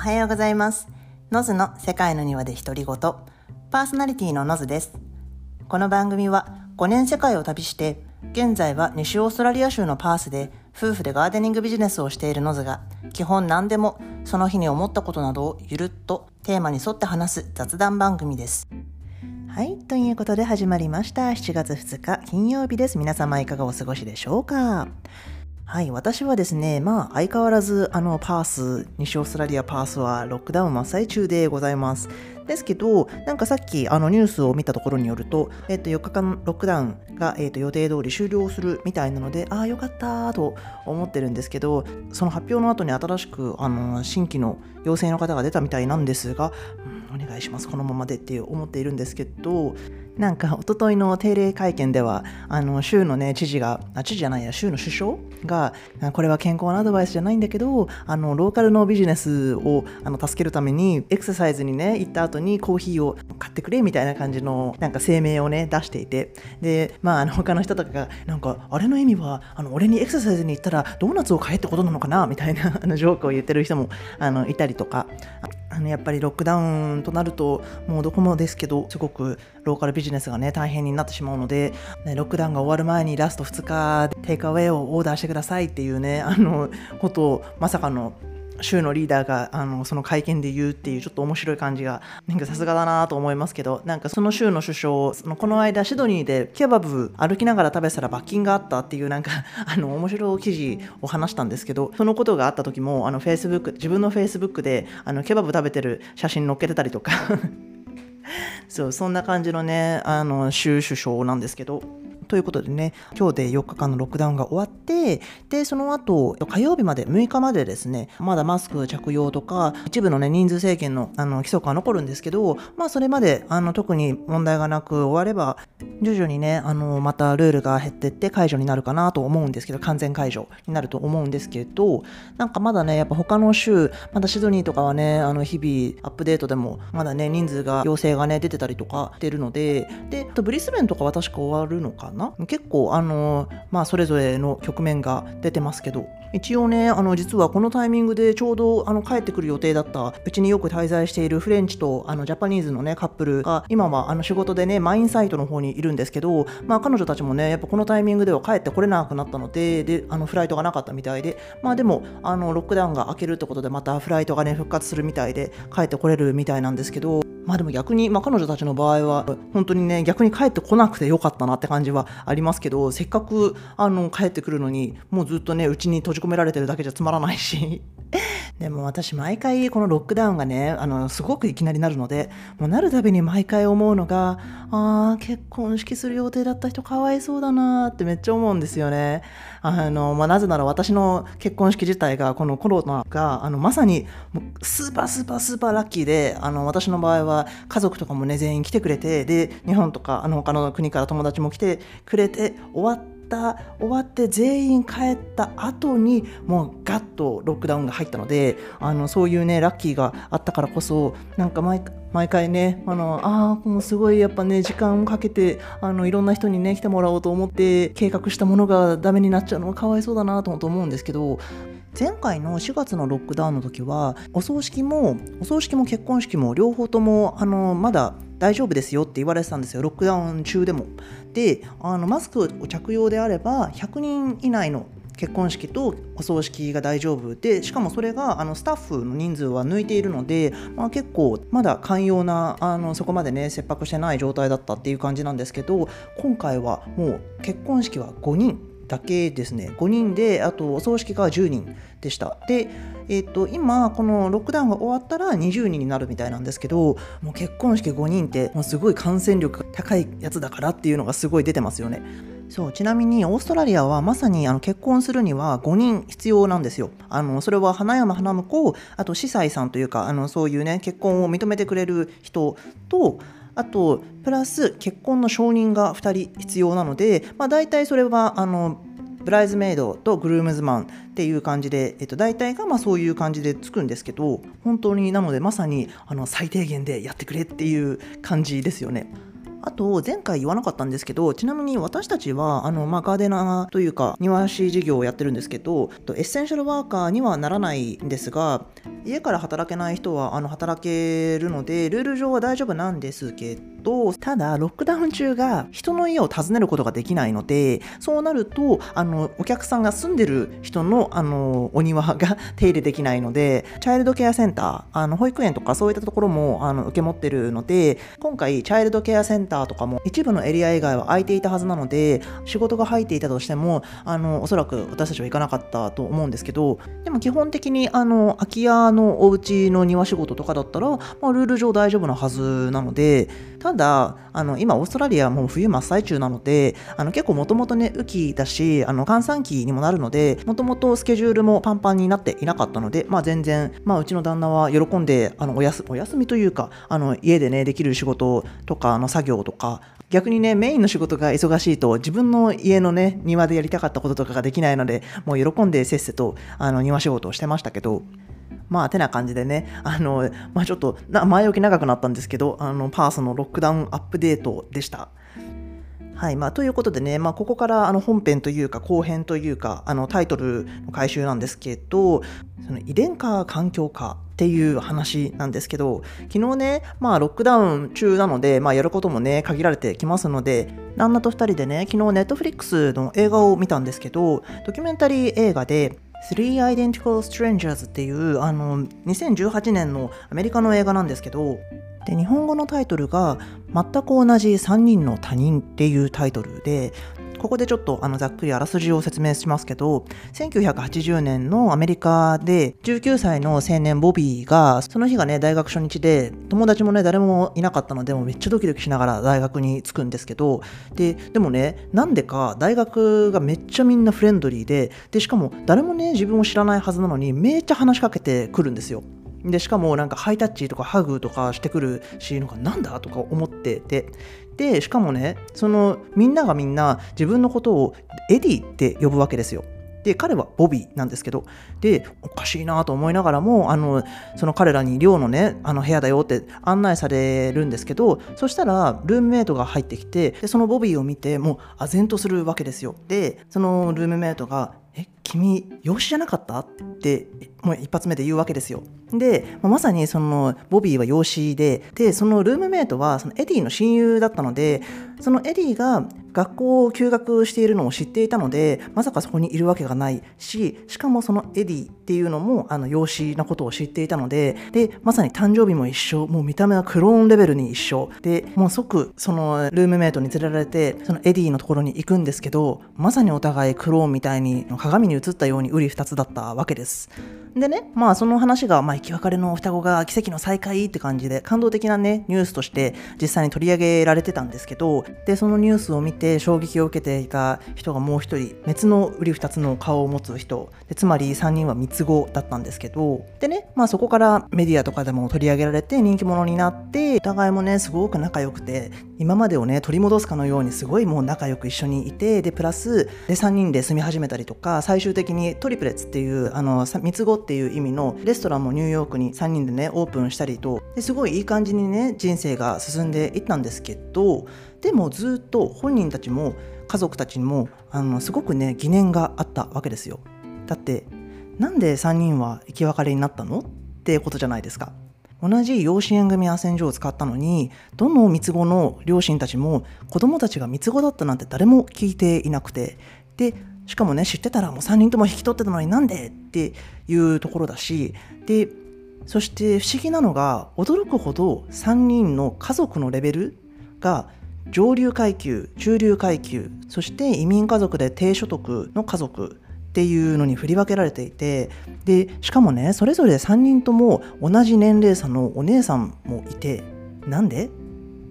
おはようございます。ノズの世界の庭で独り言。パーソナリティのノズです。この番組は5年世界を旅して、現在は西オーストラリア州のパースで夫婦でガーデニングビジネスをしているノズが、基本何でもその日に思ったことなどをゆるっとテーマに沿って話す雑談番組です。はい。ということで始まりました。7月2日金曜日です。皆様いかがお過ごしでしょうか？はい。私はですね、まあ、相変わらず、あの、パース、西オーストラリアパースはロックダウン真っ最中でございます。ですけど、なんかさっき、あの、ニュースを見たところによると、えっと、4日間ロックダウンが、えっと、予定通り終了するみたいなので、ああ、よかったと思ってるんですけど、その発表の後に新しく、あの、新規の陽性の方が出たみたいなんですが、うん、お願いします、このままでって思っているんですけど、なんか一昨日の定例会見ではあの州の、ね、知事があ知事じゃないや州の首相がこれは健康なアドバイスじゃないんだけどあのローカルのビジネスをあの助けるためにエクササイズにね行った後にコーヒーを買ってくれみたいな感じのなんか声明をね出していて。でまああの他の人とかがなんかあれの意味はあの俺にエクササイズに行ったらドーナツを買えってことなのかなみたいなあのジョークを言ってる人もあのいたりとか。あのやっぱりロックダウンとなるともうどこもですけどすごくローカルビジネスがね大変になってしまうので、ね、ロックダウンが終わる前にラスト2日テイクアウェイをオーダーしてくださいっていうねあのことをまさかの州のリーダーがあのその会見で言うっていうちょっと面白い感じがなんかさすがだなと思いますけどなんかその州の首相そのこの間シドニーでケバブ歩きながら食べたら罰金があったっていうなんかあの面白い記事を話したんですけどそのことがあった時もあのフェイスブック自分のフェイスブックであのケバブ食べてる写真載っけてたりとか。そうそんな感じのねあの州首相なんですけど。ということでね、今日で4日間のロックダウンが終わって、で、その後、火曜日まで、6日までですね、まだマスク着用とか、一部のね、人数制限のあの規則は残るんですけど、まあ、それまで、あの、特に問題がなく終われば、徐々にね、あの、またルールが減ってって解除になるかなと思うんですけど、完全解除になると思うんですけど、なんかまだね、やっぱ他の州、まだシドニーとかはね、あの、日々アップデートでも、まだね、人数が、陽性がね、出てたりとかしてるので、で、あとブリスベンとかは確か終わるのかな結構あのまあそれぞれの局面が出てますけど。一応ねあの実はこのタイミングでちょうどあの帰ってくる予定だったうちによく滞在しているフレンチとあのジャパニーズのねカップルが今はあの仕事でねマインサイトの方にいるんですけどまあ彼女たちもねやっぱこのタイミングでは帰ってこれなくなったのでであのフライトがなかったみたいでまあでもあのロックダウンが明けるってことでまたフライトがね復活するみたいで帰ってこれるみたいなんですけど。まあでも逆に、まあ、彼女たちの場合は本当にね逆に帰ってこなくてよかったなって感じはありますけどせっかくあの帰ってくるのにもうずっとねうちに閉じ込められてるだけじゃつまらないし。でも私毎回このロックダウンがねあのすごくいきなりなるのでもうなるたびに毎回思うのがあー結婚式する予定だった人かわいそうだなってめっちゃ思うんですよね。あの、まあ、なぜなら私の結婚式自体がこのコロナがあのまさにスーパースーパースーパーラッキーであの私の場合はは家族とかもね全員来てくれてで日本とかあの他の国から友達も来てくれて終わって終わって全員帰った後にもうガッとロックダウンが入ったのであのそういうねラッキーがあったからこそなんか毎毎回ねあのあもうすごいやっぱね時間をかけてあのいろんな人にね来てもらおうと思って計画したものがダメになっちゃうのはかわいそうだなと思うんですけど前回の4月のロックダウンの時はお葬式もお葬式も結婚式も両方ともあのまだ大丈夫ですよって言われてたんですよロックダウン中でも。であのマスクを着用であれば100人以内の結婚式とお葬式が大丈夫でしかもそれがあのスタッフの人数は抜いているので、まあ、結構まだ寛容なあのそこまでね切迫してない状態だったっていう感じなんですけど今回はもう結婚式は5人だけですね。5人であとお葬式が10人でした。で、えーと、今このロックダウンが終わったら20人になるみたいなんですけどもう結婚式5人ってもうすごい感染力高いやつだからっていうのがすごい出てますよね。そうちなみにオーストラリアはまさにあの結婚するには5人必要なんですよ。あのそれは花山花婿あと司祭さんというかあのそういうね結婚を認めてくれる人とあとプラス結婚の承認が2人必要なので、まあ、大体それはあのブライズメイドとグルームズマンっていう感じで、えっと、大体がまあそういう感じでつくんですけど本当になのでまさにあの最低限でやってくれっていう感じですよね。あと前回言わなかったんですけどちなみに私たちはあの、まあ、ガーデナーというか庭師事業をやってるんですけどエッセンシャルワーカーにはならないんですが家から働けない人はあの働けるのでルール上は大丈夫なんですけどとただロックダウン中が人の家を訪ねることができないのでそうなるとあのお客さんが住んでる人のあのお庭が 手入れできないのでチャイルドケアセンターあの保育園とかそういったところもあの受け持ってるので今回チャイルドケアセンターとかも一部のエリア以外は空いていたはずなので仕事が入っていたとしてもあのおそらく私たちは行かなかったと思うんですけどでも基本的にあの空き家のお家の庭仕事とかだったら、まあ、ルール上大丈夫なはずなのでただあの今オーストラリアもう冬真っ最中なのであの結構もともとね雨季だしあの閑散期にもなるのでもともとスケジュールもパンパンになっていなかったので、まあ、全然、まあ、うちの旦那は喜んであのおやすお休みというかあの家でねできる仕事とかあの作業とか逆にね、メインの仕事が忙しいと、自分の家のね、庭でやりたかったこととかができないので、もう喜んでせっせと、あの、庭仕事をしてましたけど、まあ、てな感じでね、あの、まあちょっと、前置き長くなったんですけど、あの、パースのロックダウンアップデートでした。はいまあ、ということでね、まあ、ここからあの本編というか後編というかあのタイトルの回収なんですけどその遺伝化環境化っていう話なんですけど昨日ね、まあ、ロックダウン中なので、まあ、やることもね限られてきますので旦那と2人でね昨日ネットフリックスの映画を見たんですけどドキュメンタリー映画で Three Identical Strangers っていうあの2018年のアメリカの映画なんですけどで日本語のタイトルが全く同じ3人の他人っていうタイトルでここでちょっとあのざっくりあらすじを説明しますけど1980年のアメリカで19歳の青年ボビーがその日がね大学初日で友達もね誰もいなかったのでもめっちゃドキドキしながら大学に着くんですけどででもねなんでか大学がめっちゃみんなフレンドリーででしかも誰もね自分を知らないはずなのにめっちゃ話しかけてくるんですよ。でしかもなんかハイタッチとかハグとかしてくるしなんかなんだとか思っててでしかもねそのみんながみんな自分のことをエディって呼ぶわけですよ。で彼はボビーなんですけどでおかしいなと思いながらもあのその彼らに寮のねあの部屋だよって案内されるんですけどそしたらルームメイトが入ってきてでそのボビーを見てもう唖然とするわけですよでそのルームメイトがえ君養子じゃなかった？ってもう一発目で言うわけですよ。でまさにそのボビーは養子ででそのルームメイトはそのエディの親友だったのでそのエディが学校を休学しているのを知っていたのでまさかそこにいるわけがない。ししかもそのエディっていうのもあの養子のことを知っていたのででまさに誕生日も一緒もう見た目はクローンレベルに一緒。でもう即そのルームメイトに連れられてそのエディのところに行くんですけどまさにお互いクローンみたいに鏡に映映ったように瓜二つだったわけです。でね、まあその話が、まあ生き別れの双子が奇跡の再会って感じで感動的なね、ニュースとして実際に取り上げられてたんですけど、で、そのニュースを見て衝撃を受けていた人がもう一人、別の売り二つの顔を持つ人、でつまり3人は三つ子だったんですけど、でね、まあそこからメディアとかでも取り上げられて人気者になって、お互いもね、すごく仲良くて、今までをね、取り戻すかのようにすごいもう仲良く一緒にいて、で、プラス、で、3人で住み始めたりとか、最終的にトリプレッツっていう、あの、三つ子っていう意味のレストランもニューヨークに3人でねオープンしたりとですごいいい感じにね人生が進んでいったんですけどでもずっと本人たちも家族たちにもあのすごくね疑念があったわけですよ。だってなんで3人は生き別れになったのってことじゃないですか。同じ養子縁組斡旋所を使ったのにどの三つ子の両親たちも子供たちが三つ子だったなんて誰も聞いていなくて。でしかもね知ってたらもう3人とも引き取ってたのになんでっていうところだしでそして不思議なのが驚くほど3人の家族のレベルが上流階級中流階級そして移民家族で低所得の家族っていうのに振り分けられていてでしかもねそれぞれ3人とも同じ年齢差のお姉さんもいてなんで？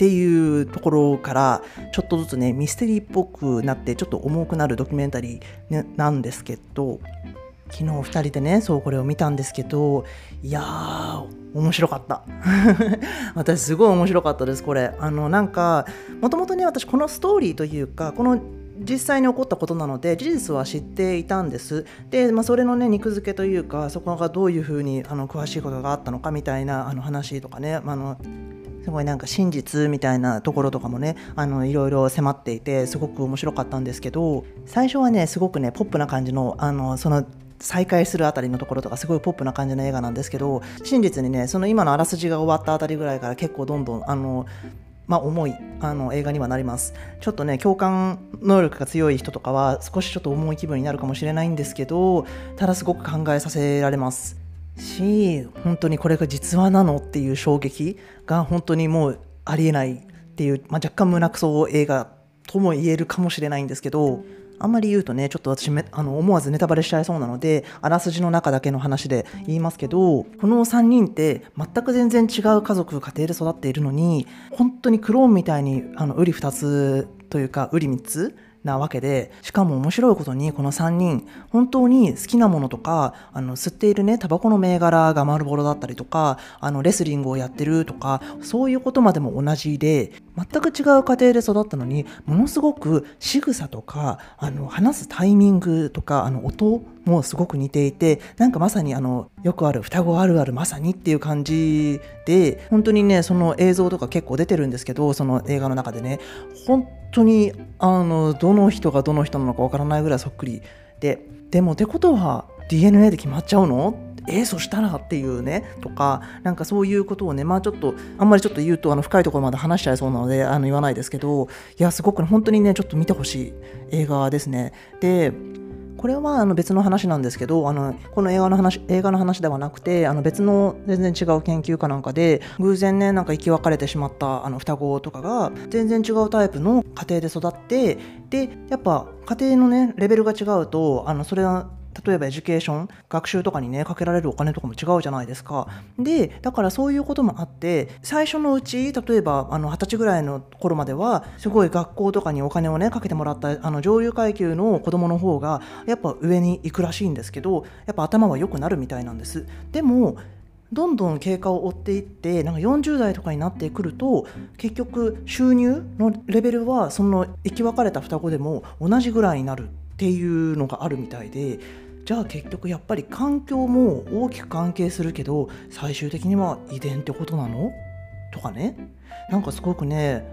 っていうところからちょっとずつねミステリーっぽくなってちょっと重くなるドキュメンタリーなんですけど昨日2人でねそうこれを見たんですけどいやー面白かった。私すごい面白かったですこれ。あのなんかもともとね私このストーリーというかこの実際に起こったことなので事実は知っていたんです。で、まあ、それのね肉付けというかそこがどういうふうにあの詳しいことがあったのかみたいなあの話とかね、まあのすごいなんか真実みたいなところとかもねあのいろいろ迫っていてすごく面白かったんですけど最初はねすごくねポップな感じのあのその再会するあたりのところとかすごいポップな感じの映画なんですけど真実にねその今のあらすじが終わったあたりぐらいから結構どんどんあのまあ、重いあの映画にはなります。ちょっとね共感能力が強い人とかは少しちょっと重い気分になるかもしれないんですけどただすごく考えさせられます。し本当にこれが実話なのっていう衝撃が本当にもうありえないっていう、まあ、若干胸くそ映画とも言えるかもしれないんですけどあんまり言うとねちょっと私めあの思わずネタバレしちゃいそうなのであらすじの中だけの話で言いますけどこの3人って全く全然違う家族家庭で育っているのに本当にクローンみたいにあの瓜二つというか瓜三つなわけでしかも面白いことにこの3人本当に好きなものとかあの吸っているねタバコの銘柄が丸ボロだったりとかあのレスリングをやってるとかそういうことまでも同じで全く違う家庭で育ったのにものすごく仕草とかあの話すタイミングとかあの音もすごく似ていてなんかまさにあのよくある双子あるあるまさにっていう感じで本当にねその映像とか結構出てるんですけどその映画の中でね本当にあのどの人がどの人なのかわからないぐらいそっくりででもってことは DNA で決まっちゃうの？えー、そしたらっていうねとかなんかそういうことをねまあちょっとあんまりちょっと言うとあの深いところまで話しちゃいそうなのであの言わないですけどいやすごく、ね、本当にねちょっと見てほしい映画ですね。でこれはあの別の話なんですけどあのこの映画の話映画の話ではなくてあの別の全然違う研究かなんかで偶然ねなんか生き別れてしまったあの双子とかが全然違うタイプの家庭で育ってでやっぱ家庭のねレベルが違うとあのそれは例えば education 学習とかにねかけられるお金とかも違うじゃないですか。でだからそういうこともあって最初のうち例えばあの20歳ぐらいの頃まではすごい学校とかにお金をねかけてもらったあの上流階級の子供の方がやっぱ上に行くらしいんですけどやっぱ頭は良くなるみたいなんです。でもどんどん経過を追っていってなんか40代とかになってくると結局収入のレベルはその生き別れた双子でも同じぐらいになる。ていうのがあるみたいでじゃあ結局やっぱり環境も大きく関係するけど最終的には遺伝ってことなの？とかね。なんかすごくね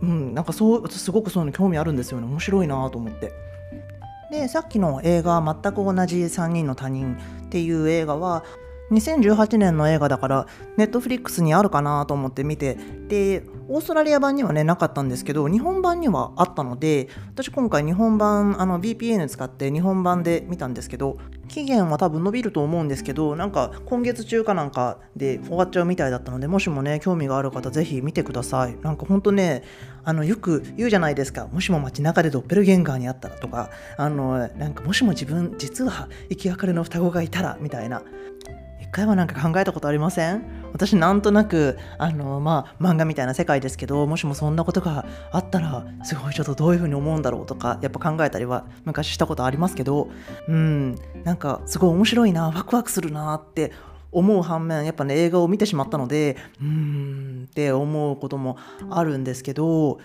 うんなんかそうすごくそういうの興味あるんですよね。面白いなと思って。でさっきの映画「全く同じ3人の他人」っていう映画は2018年の映画だからネットフリックスにあるかなと思って見てでオーストラリア版にはねなかったんですけど日本版にはあったので私今回日本版あの VPN 使って日本版で見たんですけど期限は多分伸びると思うんですけどなんか今月中かなんかで終わっちゃうみたいだったのでもしもね興味がある方ぜひ見てください。なんかほんとねあのよく言うじゃないですか。もしも街中でドッペルゲンガーにあったらとかあのなんかもしも自分実は生き別れの双子がいたらみたいな。回はなんか考えたことありません？私なんとなくあのまあ漫画みたいな世界ですけどもしもそんなことがあったらすごいちょっとどういうふうに思うんだろうとかやっぱ考えたりは昔したことありますけどうんなんかすごい面白いなワクワクするなって思う反面やっぱね映画を見てしまったのでうーんって思うこともあるんですけど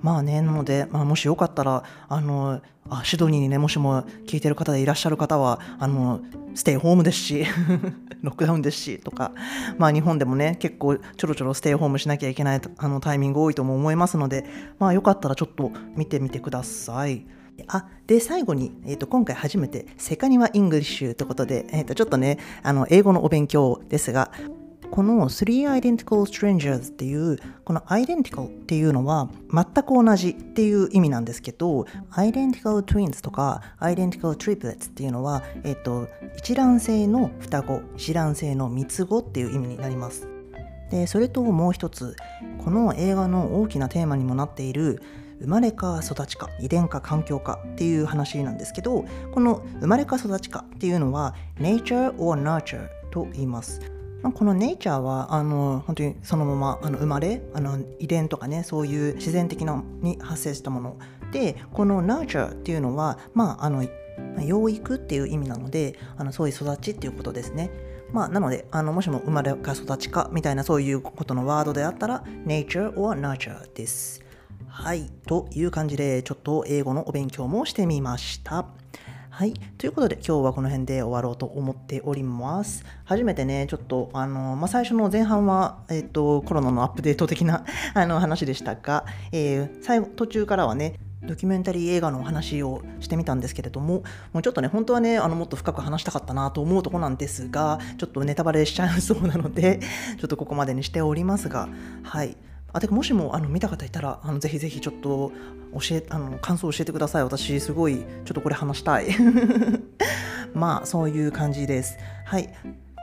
まあね、なので、まあ、もしよかったら、あの、あシドニーにね、もしも聞いてる方でいらっしゃる方は、あの、ステイホームですし、ロックダウンですし、とか、まあ日本でもね、結構ちょろちょろステイホームしなきゃいけないあのタイミング多いとも思いますので、まあよかったらちょっと見てみてください。あで最後に、えーと、今回初めてセカニワ・ English ということで、えーとちょっとねあの英語のお勉強ですがこの Three Identical Strangers っていうこの Identical っていうのは全く同じっていう意味なんですけど Identical Twins とか Identical Triplets っていうのは、えっと、一卵性の双子一卵性の三つ子っていう意味になります。でそれともう一つこの映画の大きなテーマにもなっている生まれか育ちか遺伝か環境かっていう話なんですけどこの生まれか育ちかっていうのは nature or nurture と言います、このネイチャーはあの本当にそのままあの生まれあの遺伝とかねそういう自然的なに発生したものでこの nurture っていうのはまああの養育っていう意味なのであのそういう育ちっていうことですね。まあ、なのであのもしも生まれか育ちかみたいなそういうことのワードであったら nature or nurture です。はい。という感じでちょっと英語のお勉強もしてみました。はい。ということで、今日はこの辺で終わろうと思っております。初めてね、ちょっと、あの、まあ、最初の前半は、えっ、と、コロナのアップデート的な あの話でしたが、えー、最後、途中からはね、ドキュメンタリー映画のお話をしてみたんですけれどももうちょっとね本当はねあのもっと深く話したかったなと思うとこなんですがちょっとネタバレしちゃうそうなのでちょっとここまでにしておりますがはいあてかもしもあの見た方いたらあのぜひぜひちょっと教えあの感想を教えてください。私すごいちょっとこれ話したい。まあそういう感じです。はい。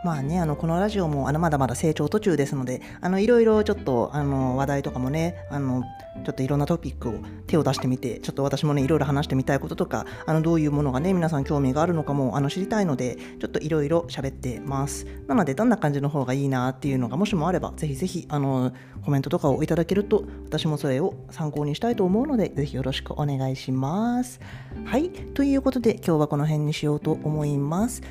まあね、あのこのラジオもあのまだまだ成長途中ですのであのいろいろちょっとあの話題とかもねあのちょっといろんなトピックを手を出してみてちょっと私もねいろいろ話してみたいこととかあのどういうものがね皆さん興味があるのかもあの知りたいのでちょっといろいろ喋ってます。なのでどんな感じの方がいいなっていうのがもしもあればぜひぜひあのコメントとかをいただけると私もそれを参考にしたいと思うのでぜひよろしくお願いします。はい。ということで今日はこの辺にしようと思います。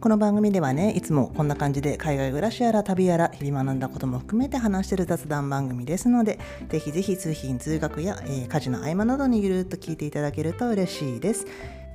この番組ではねいつもこんな感じで海外暮らしやら旅やら日々学んだことも含めて話してる雑談番組ですのでぜひぜひ通勤通学や、えー、家事の合間などにゆるっと聞いていただけると嬉しいです。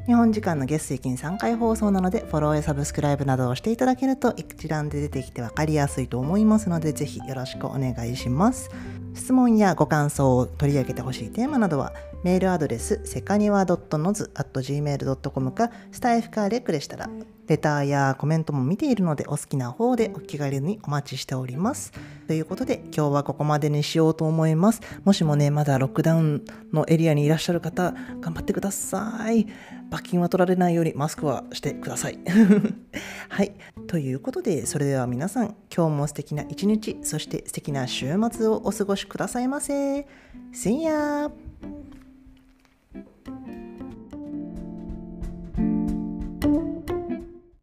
日本時間の月水金3回放送なのでフォローやサブスクライブなどをしていただけると一覧で出てきて分かりやすいと思いますのでぜひよろしくお願いします。質問やご感想を取り上げてほしいテーマなどはメールアドレスセカニワ .noz.gmail.com かスタイフかレックでしたらレターやコメントも見ているのでお好きな方でお気軽にお待ちしております。ということで今日はここまでにしようと思います。もしもね、まだロックダウンのエリアにいらっしゃる方、頑張ってください。罰金は取られないようにマスクはしてください。はい。ということで、それでは皆さん、今日も素敵な一日、そして素敵な週末をお過ごしくださいませ。See ya!